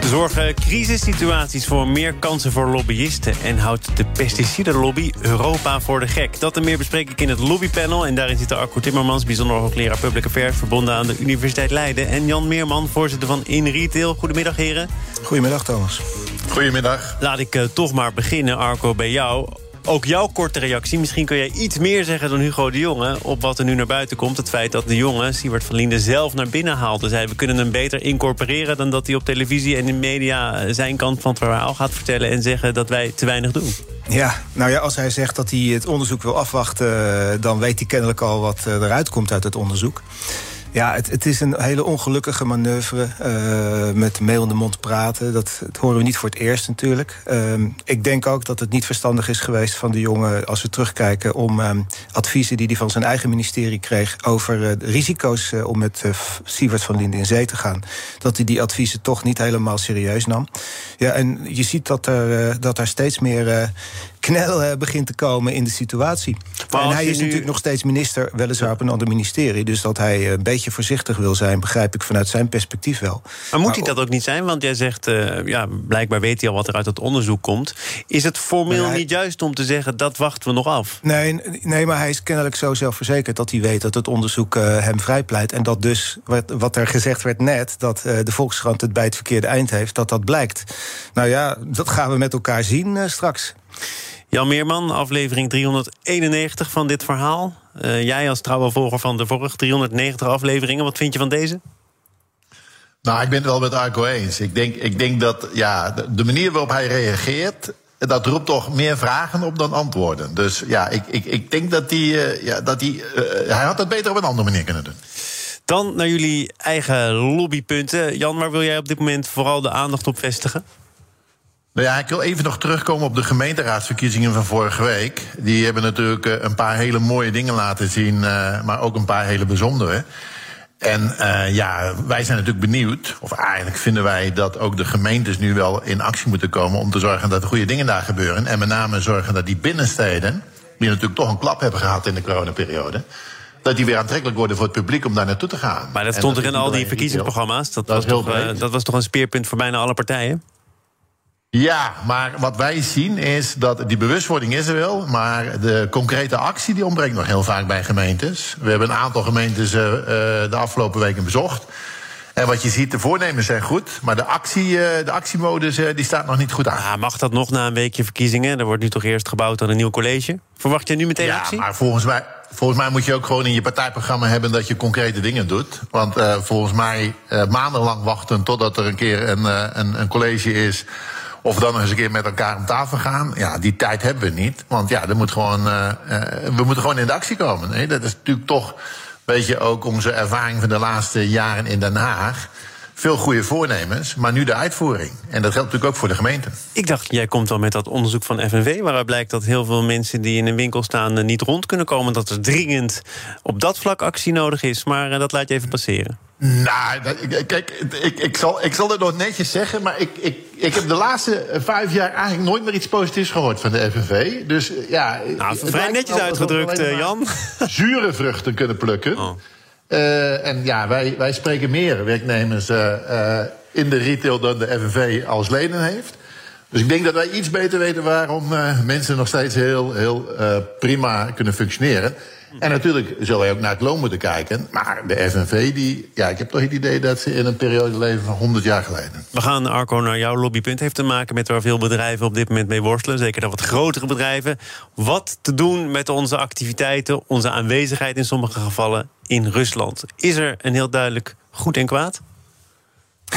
Zorgen crisissituaties voor meer kansen voor lobbyisten... en houdt de pesticidenlobby Europa voor de gek? Dat en meer bespreek ik in het lobbypanel. En daarin zitten Arco Timmermans, bijzonder hoogleraar Public Affairs... verbonden aan de Universiteit Leiden. En Jan Meerman, voorzitter van In Retail. Goedemiddag, heren. Goedemiddag, Thomas. Goedemiddag. Laat ik uh, toch maar beginnen, Arco, bij jou. Ook jouw korte reactie. Misschien kun jij iets meer zeggen dan Hugo de Jonge... op wat er nu naar buiten komt. Het feit dat de jongen, Siewert van Linden, zelf naar binnen haalde. Zei, we kunnen hem beter incorporeren dan dat hij op televisie en in media... zijn kant van het verhaal gaat vertellen en zeggen dat wij te weinig doen. Ja, nou ja, als hij zegt dat hij het onderzoek wil afwachten... dan weet hij kennelijk al wat eruit komt uit het onderzoek. Ja, het, het, is een hele ongelukkige manoeuvre. Uh, met mail in de mond praten. Dat, horen we niet voor het eerst natuurlijk. Uh, ik denk ook dat het niet verstandig is geweest van de jongen... als we terugkijken om uh, adviezen die hij van zijn eigen ministerie kreeg... over de risico's om met Sievert van Linden in zee te gaan... dat hij die adviezen toch niet helemaal serieus nam. Ja, en je ziet dat er, dat er steeds meer knel begint te komen in de situatie. En hij is nu... natuurlijk nog steeds minister, weliswaar op een ander ministerie. Dus dat hij een beetje voorzichtig wil zijn, begrijp ik vanuit zijn perspectief wel. Maar moet hij dat ook niet zijn? Want jij zegt, uh, ja, blijkbaar weet hij al wat er uit het onderzoek komt. Is het formeel hij... niet juist om te zeggen, dat wachten we nog af? Nee, nee, maar hij is kennelijk zo zelfverzekerd dat hij weet dat het onderzoek uh, hem vrijpleit. En dat dus, wat, wat er gezegd werd net, dat uh, de Volkskrant het bij het verkeerde eind heeft, dat dat blijkt. Nou ja, dat gaan we met elkaar zien straks. Jan Meerman, aflevering 391 van dit verhaal. Uh, jij als trouwe volger van de vorige 390 afleveringen, wat vind je van deze? Nou, ik ben het wel met Arco eens. Ik denk, ik denk dat ja, de manier waarop hij reageert, dat roept toch meer vragen op dan antwoorden. Dus ja, ik, ik, ik denk dat hij. Uh, ja, dat hij, uh, hij had het beter op een andere manier kunnen doen. Dan naar jullie eigen lobbypunten. Jan, waar wil jij op dit moment vooral de aandacht op vestigen? Nou ja, ik wil even nog terugkomen op de gemeenteraadsverkiezingen van vorige week. Die hebben natuurlijk een paar hele mooie dingen laten zien, uh, maar ook een paar hele bijzondere. En uh, ja, wij zijn natuurlijk benieuwd, of eigenlijk vinden wij dat ook de gemeentes nu wel in actie moeten komen om te zorgen dat er goede dingen daar gebeuren. En met name zorgen dat die binnensteden, die natuurlijk toch een klap hebben gehad in de coronaperiode, dat die weer aantrekkelijk worden voor het publiek om daar naartoe te gaan. Maar dat stond er in al die verkiezingsprogramma's. Dat, dat, was toch, uh, dat was toch een speerpunt voor bijna alle partijen? Ja, maar wat wij zien is dat die bewustwording is er wel, maar de concrete actie die ontbreekt nog heel vaak bij gemeentes. We hebben een aantal gemeentes uh, de afgelopen weken bezocht. En wat je ziet, de voornemens zijn goed, maar de, actie, uh, de actiemodus die staat nog niet goed aan. Ja, mag dat nog na een weekje verkiezingen? Er wordt nu toch eerst gebouwd aan een nieuw college. Verwacht je nu meteen ja, actie? Ja, maar volgens mij, volgens mij moet je ook gewoon in je partijprogramma hebben dat je concrete dingen doet. Want volgens mij maandenlang wachten totdat er een keer een, een, een college is of dan eens een keer met elkaar om tafel gaan. Ja, die tijd hebben we niet. Want ja, moet gewoon, uh, we moeten gewoon in de actie komen. Dat is natuurlijk toch, weet je, ook onze ervaring van de laatste jaren in Den Haag. Veel goede voornemens, maar nu de uitvoering. En dat geldt natuurlijk ook voor de gemeente. Ik dacht, jij komt al met dat onderzoek van FNV... waaruit blijkt dat heel veel mensen die in een winkel staan... niet rond kunnen komen, dat er dringend op dat vlak actie nodig is. Maar dat laat je even passeren. Nou, kijk, ik, ik, zal, ik zal het nog netjes zeggen, maar ik, ik, ik heb de laatste vijf jaar eigenlijk nooit meer iets positiefs gehoord van de FNV. Dus ja. Nou, vrij netjes uitgedrukt, Jan. Zure vruchten kunnen plukken. Oh. Uh, en ja, wij, wij spreken meer werknemers uh, in de retail dan de FNV als leden heeft. Dus ik denk dat wij iets beter weten waarom mensen nog steeds heel, heel prima kunnen functioneren. En natuurlijk zullen wij ook naar het loon moeten kijken. Maar de FNV, die, ja, ik heb toch het idee dat ze in een periode leven van 100 jaar geleden. We gaan, Arco, naar jouw lobbypunt. Heeft te maken met waar veel bedrijven op dit moment mee worstelen. Zeker de wat grotere bedrijven. Wat te doen met onze activiteiten, onze aanwezigheid in sommige gevallen in Rusland? Is er een heel duidelijk goed en kwaad?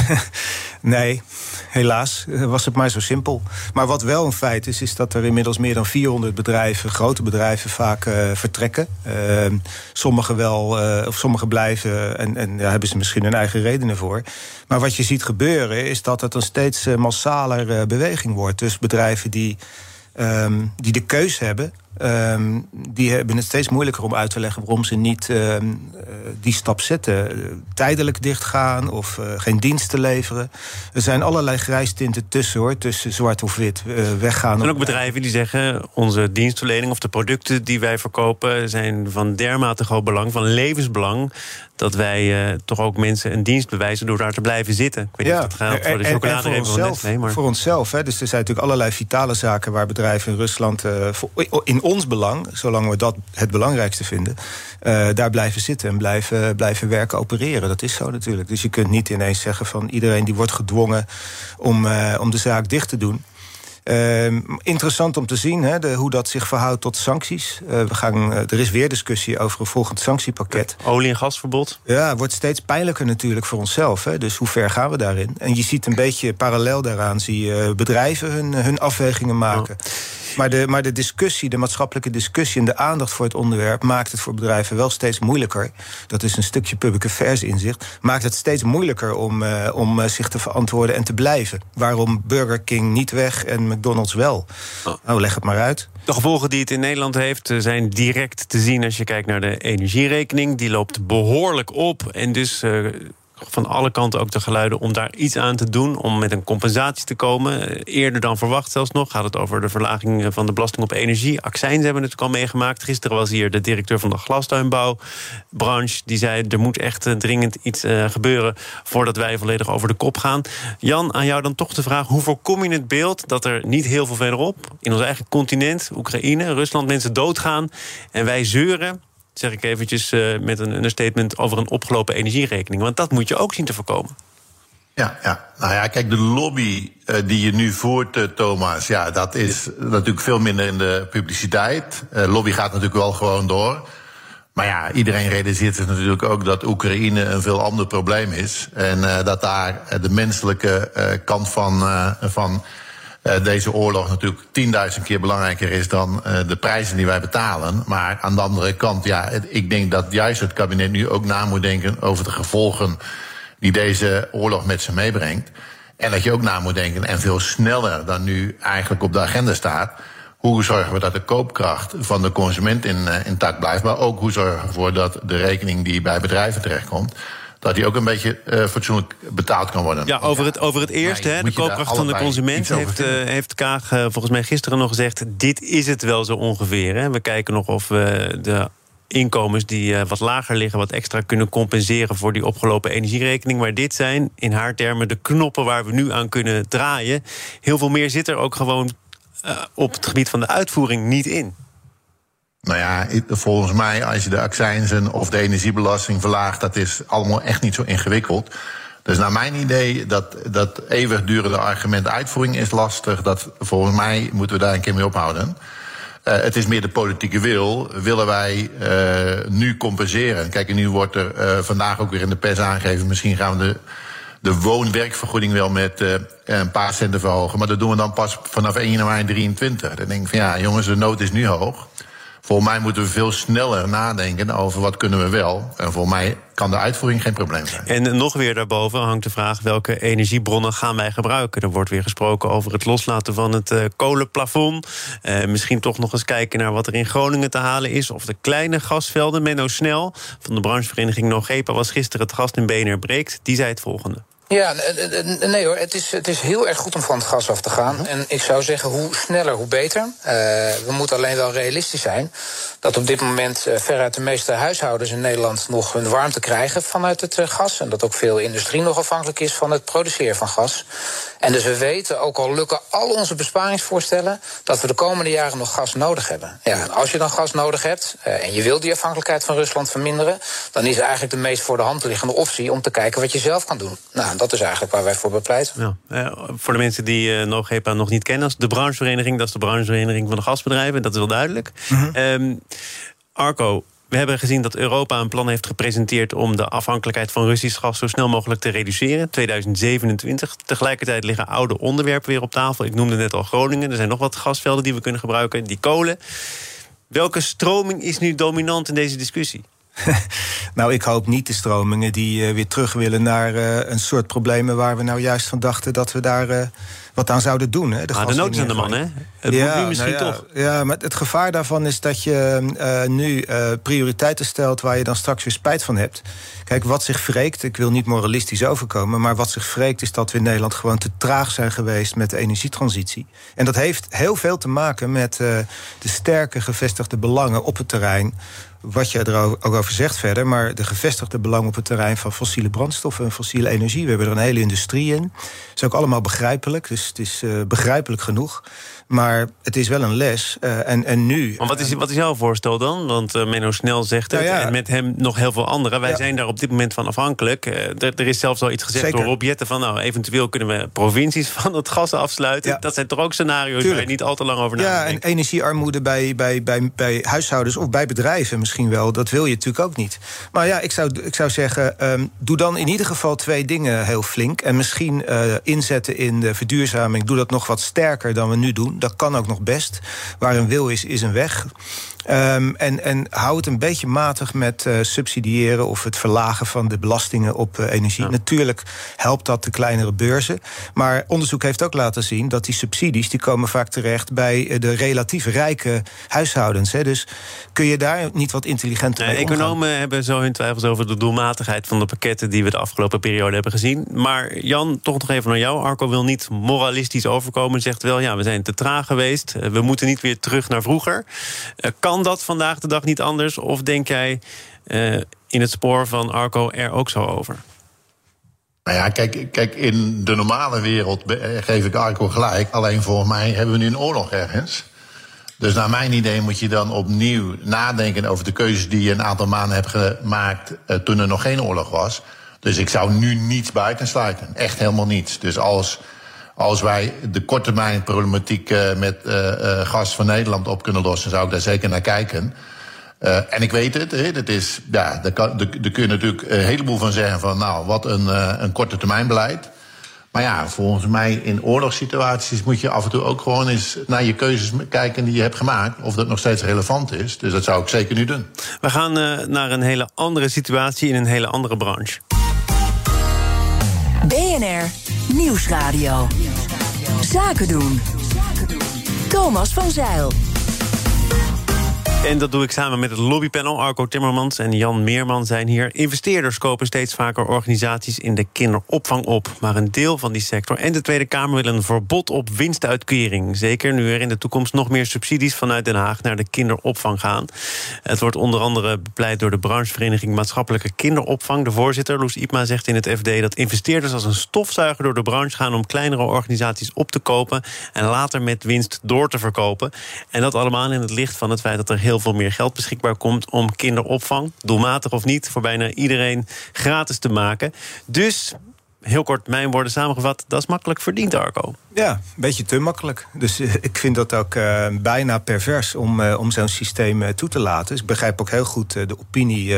nee, helaas was het maar zo simpel. Maar wat wel een feit is, is dat er inmiddels meer dan 400 bedrijven, grote bedrijven, vaak uh, vertrekken. Uh, sommige wel, uh, of sommige blijven en, daar hebben ze misschien hun eigen redenen voor. Maar wat je ziet gebeuren, is dat het een steeds massaler beweging wordt. Dus bedrijven die, um, die de keus hebben Ehm, die hebben het steeds moeilijker om uit te leggen waarom ze niet ehm, eh, die stap zetten. tijdelijk dichtgaan of uh, geen diensten leveren. Er zijn allerlei grijstinten tussen hoor, tussen zwart of wit. weggaan. Er zijn ook bedrijven die zeggen: onze dienstverlening of de producten die wij verkopen zijn van dermate groot belang, van levensbelang dat wij uh, toch ook mensen een dienst bewijzen door daar te blijven zitten. Ik weet niet of dat gaat voor de chocoladerepen van Nestlé. Maar... Voor onszelf. Hè. Dus er zijn natuurlijk allerlei vitale zaken waar bedrijven in Rusland voor, in ons belang, zolang we dat het belangrijkste vinden, uh, daar blijven zitten en blijven, blijven werken, opereren. Dat is zo natuurlijk. Dus je kunt niet ineens zeggen van iedereen die wordt gedwongen om, om de zaak dicht te doen. Uh, interessant om te zien hè, de, hoe dat zich verhoudt tot sancties. Uh, we gaan, uh, er is weer discussie over een volgend sanctiepakket. Olie- en gasverbod? Ja, wordt steeds pijnlijker natuurlijk voor onszelf. Hè, dus hoe ver gaan we daarin? En je ziet een beetje parallel daaraan... zie je bedrijven hun, hun afwegingen maken. Maar de, maar de discussie, de maatschappelijke discussie en de aandacht voor het onderwerp maakt het voor bedrijven wel steeds moeilijker. Dat is een stukje public affairs inzicht. Maakt het steeds moeilijker om, uh, om uh, zich te verantwoorden en te blijven. Waarom Burger King niet weg en McDonald's wel? Oh. Nou, leg het maar uit. De gevolgen die het in Nederland heeft eh, zijn direct te zien als je kijkt naar de energierekening. Die loopt behoorlijk op. En dus uh, van alle kanten ook de geluiden om daar iets aan te doen. Om met een compensatie te komen. Eerder dan verwacht zelfs nog. Gaat het over de verlaging van de belasting op energie. Accijns hebben we natuurlijk al meegemaakt. Gisteren was hier de directeur van de glastuinbouwbranche. Die zei er moet echt dringend iets uh, gebeuren voordat wij volledig over de kop gaan. Jan, aan jou dan toch de vraag. Hoe voorkom je het beeld dat er niet heel veel verderop... in ons eigen continent, Oekraïne, Rusland, mensen doodgaan... en wij zeuren zeg ik eventjes uh, met een understatement, over een opgelopen energierekening. Want dat moet je ook zien te voorkomen. Ja, ja. Nou ja, kijk, de lobby uh, die je nu voert, uh, Thomas, ja, dat is natuurlijk veel minder in de publiciteit. lobby gaat natuurlijk wel gewoon door. Maar ja, iedereen realiseert zich natuurlijk ook dat Oekraïne een veel ander probleem is. En dat daar de menselijke kant van, van uh, deze oorlog natuurlijk tienduizend keer belangrijker is dan uh, de prijzen die wij betalen. Maar aan de andere kant, ja, ik denk dat juist het kabinet nu ook na moet denken over de gevolgen die deze oorlog met zich meebrengt. En dat je ook na moet denken, en veel sneller dan nu eigenlijk op de agenda staat. Hoe zorgen we dat de koopkracht van de consument in, uh, intact blijft? Maar ook hoe zorgen we ervoor dat de rekening die bij bedrijven terechtkomt dat die ook een beetje uh, fatsoenlijk betaald kan worden. Ja, over het, over het eerste, hè, de koopkracht van de consument... heeft, uh, heeft Kaag uh, volgens mij gisteren nog gezegd... dit is het wel zo ongeveer. Hè. We kijken nog of we de inkomens die wat lager liggen... wat extra kunnen compenseren voor die opgelopen energierekening. Maar dit zijn in haar termen de knoppen waar we nu aan kunnen draaien. Heel veel meer zit er ook gewoon op het gebied van de uitvoering niet in. Nou ja, volgens mij, als je de accijnzen of de energiebelasting verlaagt, dat is allemaal echt niet zo ingewikkeld. Dus naar mijn idee, dat, dat eeuwigdurende argument uitvoering is lastig. Dat, volgens mij moeten we daar een keer mee ophouden. Uh, het is meer de politieke wil. Willen wij uh, nu compenseren? Kijk, nu wordt er uh, vandaag ook weer in de pers aangegeven... misschien gaan we de, de woonwerkvergoeding wel met een paar centen verhogen. Maar dat doen we dan pas vanaf 1 januari 23. Dan denk ik van ja, jongens, de nood is nu hoog. Volgens mij moeten we veel sneller nadenken over wat kunnen we wel. En volgens mij kan de uitvoering geen probleem zijn. En nog weer daarboven hangt de vraag welke energiebronnen gaan wij gebruiken. Er wordt weer gesproken over het loslaten van het uh, kolenplafond. Uh, misschien toch nog eens kijken naar wat er in Groningen te halen is. Of de kleine gasvelden. Menno Snel van de branchevereniging Nogepa was gisteren het gast in BNR Breekt. Die zei het volgende. Ja, nee hoor. Het is, het is heel erg goed om van het gas af te gaan. Mhm. En ik zou zeggen, hoe sneller, hoe beter. Uh, we moeten alleen wel realistisch zijn dat op dit moment uh, veruit de meeste huishoudens in Nederland nog hun warmte krijgen vanuit het uh, gas. En dat ook veel industrie nog afhankelijk is van het produceren van gas. En dus we weten, ook al lukken al onze besparingsvoorstellen, dat we de komende jaren nog gas nodig hebben. Ja, en als je dan gas nodig hebt en je wil die afhankelijkheid van Rusland verminderen, dan is eigenlijk de meest voor de hand liggende optie om te kijken wat je zelf kan doen. Nou, dat is eigenlijk waar wij voor bepleiten. Ja. Uh, voor de mensen die uh, NOGEPA nog niet kennen... de branchevereniging, dat is de branchevereniging van de gasbedrijven. Dat is wel duidelijk. Mm -hmm. Arco, we hebben gezien dat Europa een plan heeft gepresenteerd... om de afhankelijkheid van Russisch gas zo snel mogelijk te reduceren. 2027. Tegelijkertijd liggen oude onderwerpen weer op tafel. Ik noemde net al Groningen. Er zijn nog wat gasvelden die we kunnen gebruiken. Die kolen. Welke stroming is nu dominant in deze discussie? nou, ik hoop niet de stromingen die weer terug willen naar een soort problemen waar we nou juist van dachten dat we daar wat aan zouden doen. Hè, de, ah, de nood is aan de man, hè? Het ja, nu misschien nou toch. Ja, maar het gevaar daarvan is dat je nu prioriteiten stelt... waar je dan straks weer spijt van hebt. Kijk, wat zich wreekt, ik wil niet moralistisch overkomen... maar wat zich wreekt is dat we in Nederland gewoon te traag zijn geweest... met de energietransitie. En dat heeft heel veel te maken met de sterke gevestigde belangen op het terrein wat je er ook over zegt verder, maar de gevestigde belang op het terrein van fossiele brandstoffen en fossiele energie. We hebben er een hele industrie in. Dat is ook allemaal begrijpelijk, dus het is uh, begrijpelijk genoeg. Maar het is wel een les. Uh, en, en nu. Maar wat is, wat is jouw voorstel dan? Want uh, Menno Snel zegt het. Nou ja, en met hem nog heel veel anderen. Wij ja. zijn daar op dit moment van afhankelijk. Uh, er, is zelfs al iets gezegd Zeker. door Rob Jetten van nou, eventueel kunnen we provincies van het gas afsluiten. Ja. Dat zijn toch ook scenario's Tuurlijk. waar je niet al te lang over nadenkt. Ja, en energiearmoede bij, bij, bij, bij huishoudens of bij bedrijven misschien wel. Dat wil je natuurlijk ook niet. Maar ja, ik zou, ik zou zeggen, um, doe dan in ieder geval twee dingen heel flink. En misschien inzetten in de verduurzaming. Doe dat nog wat sterker dan we nu doen. Dat kan ook nog best. Waar een wil is, is een weg. Um, en, en hou het een beetje matig met uh, subsidiëren of het verlagen van de belastingen op uh, energie. Ja. Natuurlijk helpt dat de kleinere beurzen. Maar onderzoek heeft ook laten zien dat die subsidies die komen vaak terecht bij uh, de relatief rijke huishoudens. Hè. Dus kun je daar niet wat intelligenter mee omgaan? Economen hebben zo hun twijfels over de doelmatigheid van de pakketten die we de afgelopen periode hebben gezien. Maar Jan, toch nog even naar jou. Arco wil niet moralistisch overkomen. Zegt wel, ja, we zijn te traag geweest. We moeten niet weer terug naar vroeger. kan dat vandaag de dag niet anders? Of denk jij uh, in het spoor van Arco er ook zo over? Nou ja, kijk, kijk, in de normale wereld geef ik Arco gelijk. Alleen voor mij hebben we nu een oorlog ergens. Dus naar mijn idee moet je dan opnieuw nadenken over de keuzes die je een aantal maanden hebt gemaakt uh, toen er nog geen oorlog was. Dus ik zou nu niets buitensluiten. Echt helemaal niets. Dus als als wij de korttermijn problematiek uh, met uh, uh, gas van Nederland op kunnen lossen, zou ik daar zeker naar kijken. en ik weet het, hè, dat is, ja, daar, kan, daar, daar kun je natuurlijk een heleboel van zeggen van, nou, wat een, een korte termijn beleid. Maar ja, volgens mij in oorlogssituaties moet je af en toe ook gewoon eens naar je keuzes kijken die je hebt gemaakt. Of dat nog steeds relevant is. Dus dat zou ik zeker nu doen. We gaan naar een hele andere situatie in een hele andere branche. BNR Nieuwsradio. Zaken doen. Thomas van Zeil. En dat doe ik samen met het lobbypanel. Arco Timmermans en Jan Meerman zijn hier. Investeerders kopen steeds vaker organisaties in de kinderopvang op. Maar een deel van die sector en de Tweede Kamer willen een verbod op winstuitkering. Zeker nu er in de toekomst nog meer subsidies vanuit Den Haag naar de kinderopvang gaan. Het wordt onder andere bepleit door de branchevereniging Maatschappelijke Kinderopvang. De voorzitter, Loes Ipma, zegt in het FD dat investeerders als een stofzuiger door de branche gaan om kleinere organisaties op te kopen en later met winst door te verkopen. En dat allemaal in het licht van het feit dat er heel veel meer geld beschikbaar komt om kinderopvang, doelmatig of niet, voor bijna iedereen gratis te maken. Dus heel kort mijn woorden samengevat, dat is makkelijk verdiend, Arco. Ja, een beetje te makkelijk. Dus uh, ik vind dat ook uh, bijna pervers om, uh, om zo'n systeem toe te laten. Dus ik begrijp ook heel goed de opinie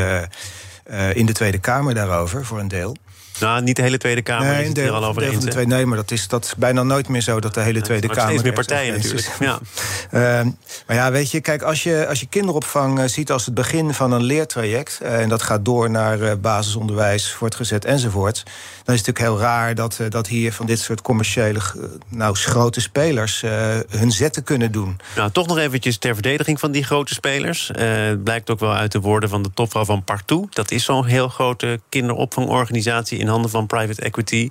in de Tweede Kamer daarover, voor een deel. Nou, niet de hele Tweede Kamer nee, is het er al over eens. Tweede, nee, maar dat is, dat is bijna nooit meer zo dat de hele Tweede Kamer... steeds meer partijen natuurlijk. Ja. uh, maar ja, weet je, kijk, als je, als je kinderopvang uh, ziet als het begin van een leertraject... Uh, en dat gaat door naar uh, basisonderwijs, voortgezet enzovoort... dan is het natuurlijk heel raar dat, dat hier van dit soort commerciële... nou, grote spelers hun zetten kunnen doen. Nou, toch nog eventjes ter verdediging van die grote spelers. het blijkt ook wel uit de woorden van de topvrouw van Partout. Dat is zo'n heel grote kinderopvangorganisatie... in in handen van private equity.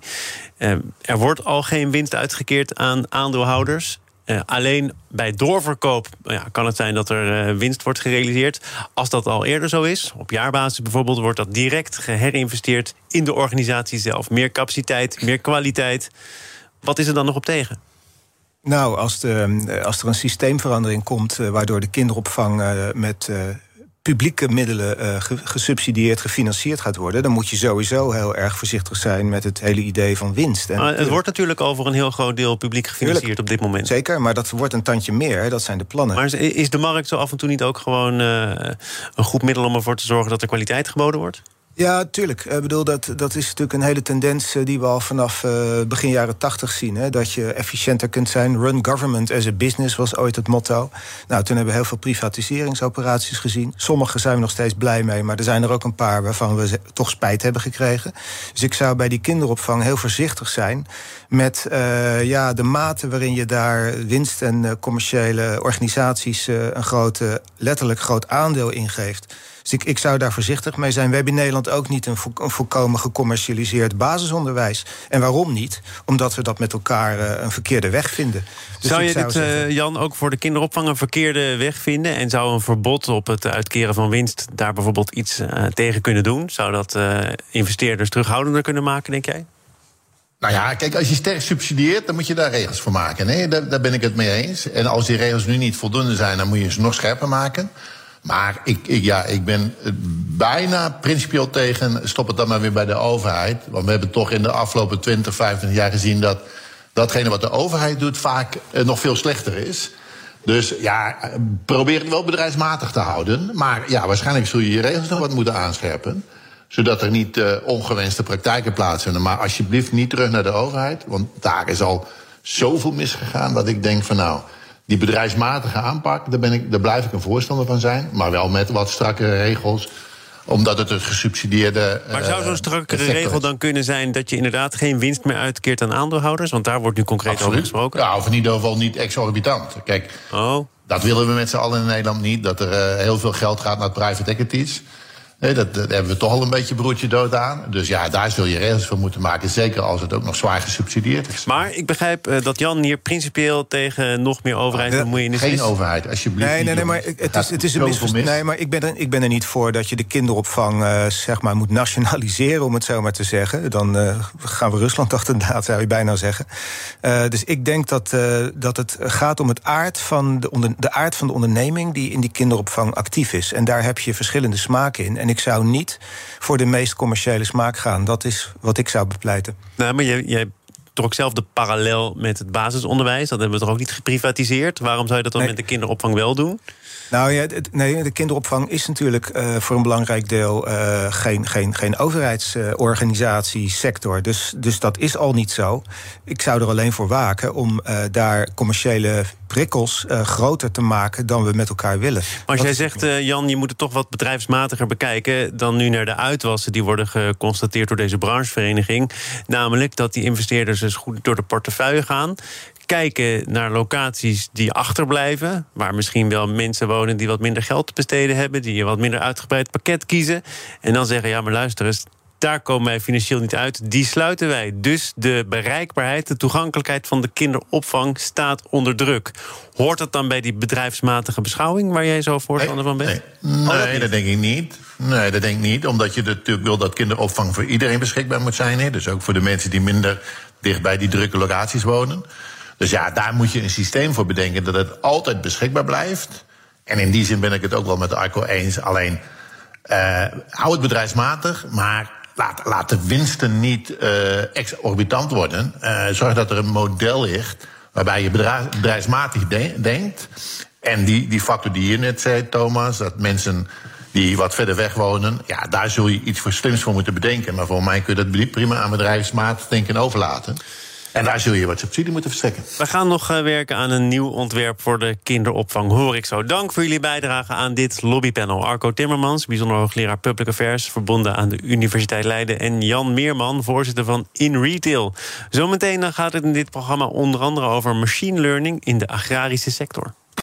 Uh, er wordt al geen winst uitgekeerd aan aandeelhouders. Uh, alleen bij doorverkoop ja, kan het zijn dat er uh, winst wordt gerealiseerd. Als dat al eerder zo is, op jaarbasis bijvoorbeeld, wordt dat direct geherinvesteerd in de organisatie zelf. Meer capaciteit, meer kwaliteit. Wat is er dan nog op tegen? Nou, als, de, als er een systeemverandering komt, waardoor de kinderopvang met publieke middelen uh, gesubsidieerd, gefinancierd gaat worden, dan moet je sowieso heel erg voorzichtig zijn met het hele idee van winst. En het wordt natuurlijk over een heel groot deel publiek gefinancierd op dit moment. Zeker, maar dat wordt een tandje meer, dat zijn de plannen. Maar is de markt zo af en toe niet ook gewoon uh, een goed middel om ervoor te zorgen dat er kwaliteit geboden wordt? Ja, tuurlijk. Ik bedoel, dat, dat is natuurlijk een hele tendens eh, die we al vanaf uh, begin jaren tachtig zien. Hè? Dat je efficiënter kunt zijn. Run government as a business was ooit het motto. Nou, toen hebben we heel veel privatiseringsoperaties gezien. Sommige zijn we nog steeds blij mee, maar er zijn er ook een paar waarvan we toch spijt hebben gekregen. Dus ik zou bij die kinderopvang heel voorzichtig zijn met ja, de mate waarin je daar winst- en commerciële organisaties een grote, letterlijk groot aandeel in geeft. Dus ik, ik zou daar voorzichtig mee zijn. We hebben in Nederland ook niet een, vo een volkomen gecommercialiseerd basisonderwijs. En waarom niet? Omdat we dat met elkaar uh, een verkeerde weg vinden. Dus zou je zou dit, zeggen... uh, Jan, ook voor de kinderopvang een verkeerde weg vinden? En zou een verbod op het uitkeren van winst daar bijvoorbeeld iets uh, tegen kunnen doen? Zou dat investeerders terughoudender kunnen maken, denk jij? Nou ja, kijk, als je sterk subsidieert, dan moet je daar regels voor maken. Nee, daar, daar ben ik het mee eens. En als die regels nu niet voldoende zijn, dan moet je ze nog scherper maken. Maar ik, ik, ja, ik ben bijna principieel tegen. Stop het dan maar weer bij de overheid. Want we hebben toch in de afgelopen 20, 25 jaar gezien dat datgene wat de overheid doet vaak uh, nog veel slechter is. Dus ja, probeer het wel bedrijfsmatig te houden. Maar ja, waarschijnlijk zul je je regels nog wat moeten aanscherpen. Zodat er niet uh, ongewenste praktijken plaatsvinden. Maar alsjeblieft niet terug naar de overheid. Want daar is al zoveel misgegaan dat ik denk van nou die bedrijfsmatige aanpak, daar, ben ik, daar blijf ik een voorstander van zijn. Maar wel met wat strakkere regels omdat het een gesubsidieerde. Maar zou zo'n strakkere regel dan kunnen zijn dat je inderdaad geen winst meer uitkeert aan aandeelhouders? Want daar wordt nu concreet Absoluut. over gesproken. Ja, of in ieder geval niet exorbitant. Kijk, oh. dat willen we met z'n allen in Nederland niet. Dat er uh, heel veel geld gaat naar private equities. Nee, dat, dat, hebben we toch al een beetje broertje dood aan. Dus ja, daar zul je regels voor moeten maken. Zeker als het ook nog zwaar gesubsidieerd is. Maar ik begrijp uh, dat Jan hier principieel tegen nog meer overheidsbemoeienis Geen is. overheid, alsjeblieft. Nee, nee, nee, maar het is, het is een misverstand. Nee, maar ik ben, er, ik ben er niet voor dat je de kinderopvang uh, zeg maar, moet nationaliseren, om het zo maar te zeggen. Dan uh, gaan we Rusland achterna, zou je bijna zeggen. dus ik denk dat, dat het gaat om het aard van de, onder, de aard van de onderneming die in die kinderopvang actief is. En daar heb je verschillende smaken in. En ik zou niet voor de meest commerciële smaak gaan. Dat is wat ik zou bepleiten. Nou, maar jij, jij trok zelf de parallel met het basisonderwijs. Dat hebben we toch ook niet geprivatiseerd? Waarom zou je dat dan nee. met de kinderopvang wel doen? Nou ja, nee, de kinderopvang is natuurlijk uh, voor een belangrijk deel uh, geen, geen, geen overheidsorganisatie, sector. Dus, dus dat is al niet zo. Ik zou er alleen voor waken om uh, daar commerciële prikkels groter te maken dan we met elkaar willen. Maar als jij zegt, Jan, je moet het toch wat bedrijfsmatiger bekijken dan nu naar de uitwassen die worden geconstateerd door deze branchevereniging. Namelijk dat die investeerders goed door de portefeuille gaan kijken naar locaties die achterblijven. Waar misschien wel mensen wonen die wat minder geld te besteden hebben. Die een wat minder uitgebreid pakket kiezen. En dan zeggen: ja, maar luister eens. Daar komen wij financieel niet uit. Die sluiten wij. Dus de bereikbaarheid, de toegankelijkheid van de kinderopvang staat onder druk. Hoort dat dan bij die bedrijfsmatige beschouwing waar jij zo voorstander van bent? Nee, nee, oh, dat, dat, denk ik niet. Nee, dat denk ik niet. Omdat je natuurlijk wil dat kinderopvang voor iedereen beschikbaar moet zijn. Hè? Dus ook voor de mensen die minder dicht bij die drukke locaties wonen. Dus ja, daar moet je een systeem voor bedenken dat het altijd beschikbaar blijft. En in die zin ben ik het ook wel met Arco eens. Alleen, uh, hou het bedrijfsmatig, maar laat, de winsten niet uh, exorbitant worden. Uh, zorg dat er een model ligt waarbij je bedrijf, bedrijfsmatig de, denkt. En die, die factor die je net zei, Thomas, dat mensen die wat verder weg wonen, ja, daar zul je iets voor slims voor moeten bedenken. Maar voor mij kun je dat prima aan bedrijfsmatig denken overlaten. En daar zul je wat subsidie moeten verstrekken. We gaan nog uh, werken aan een nieuw ontwerp voor de kinderopvang, hoor ik zo. Dank voor jullie bijdrage aan dit lobbypanel. Arco Timmermans, bijzonder hoogleraar Public Affairs... verbonden aan de Universiteit Leiden. En Jan Meerman, voorzitter van In Retail. Zometeen gaat het in dit programma onder andere over machine learning... in de agrarische sector.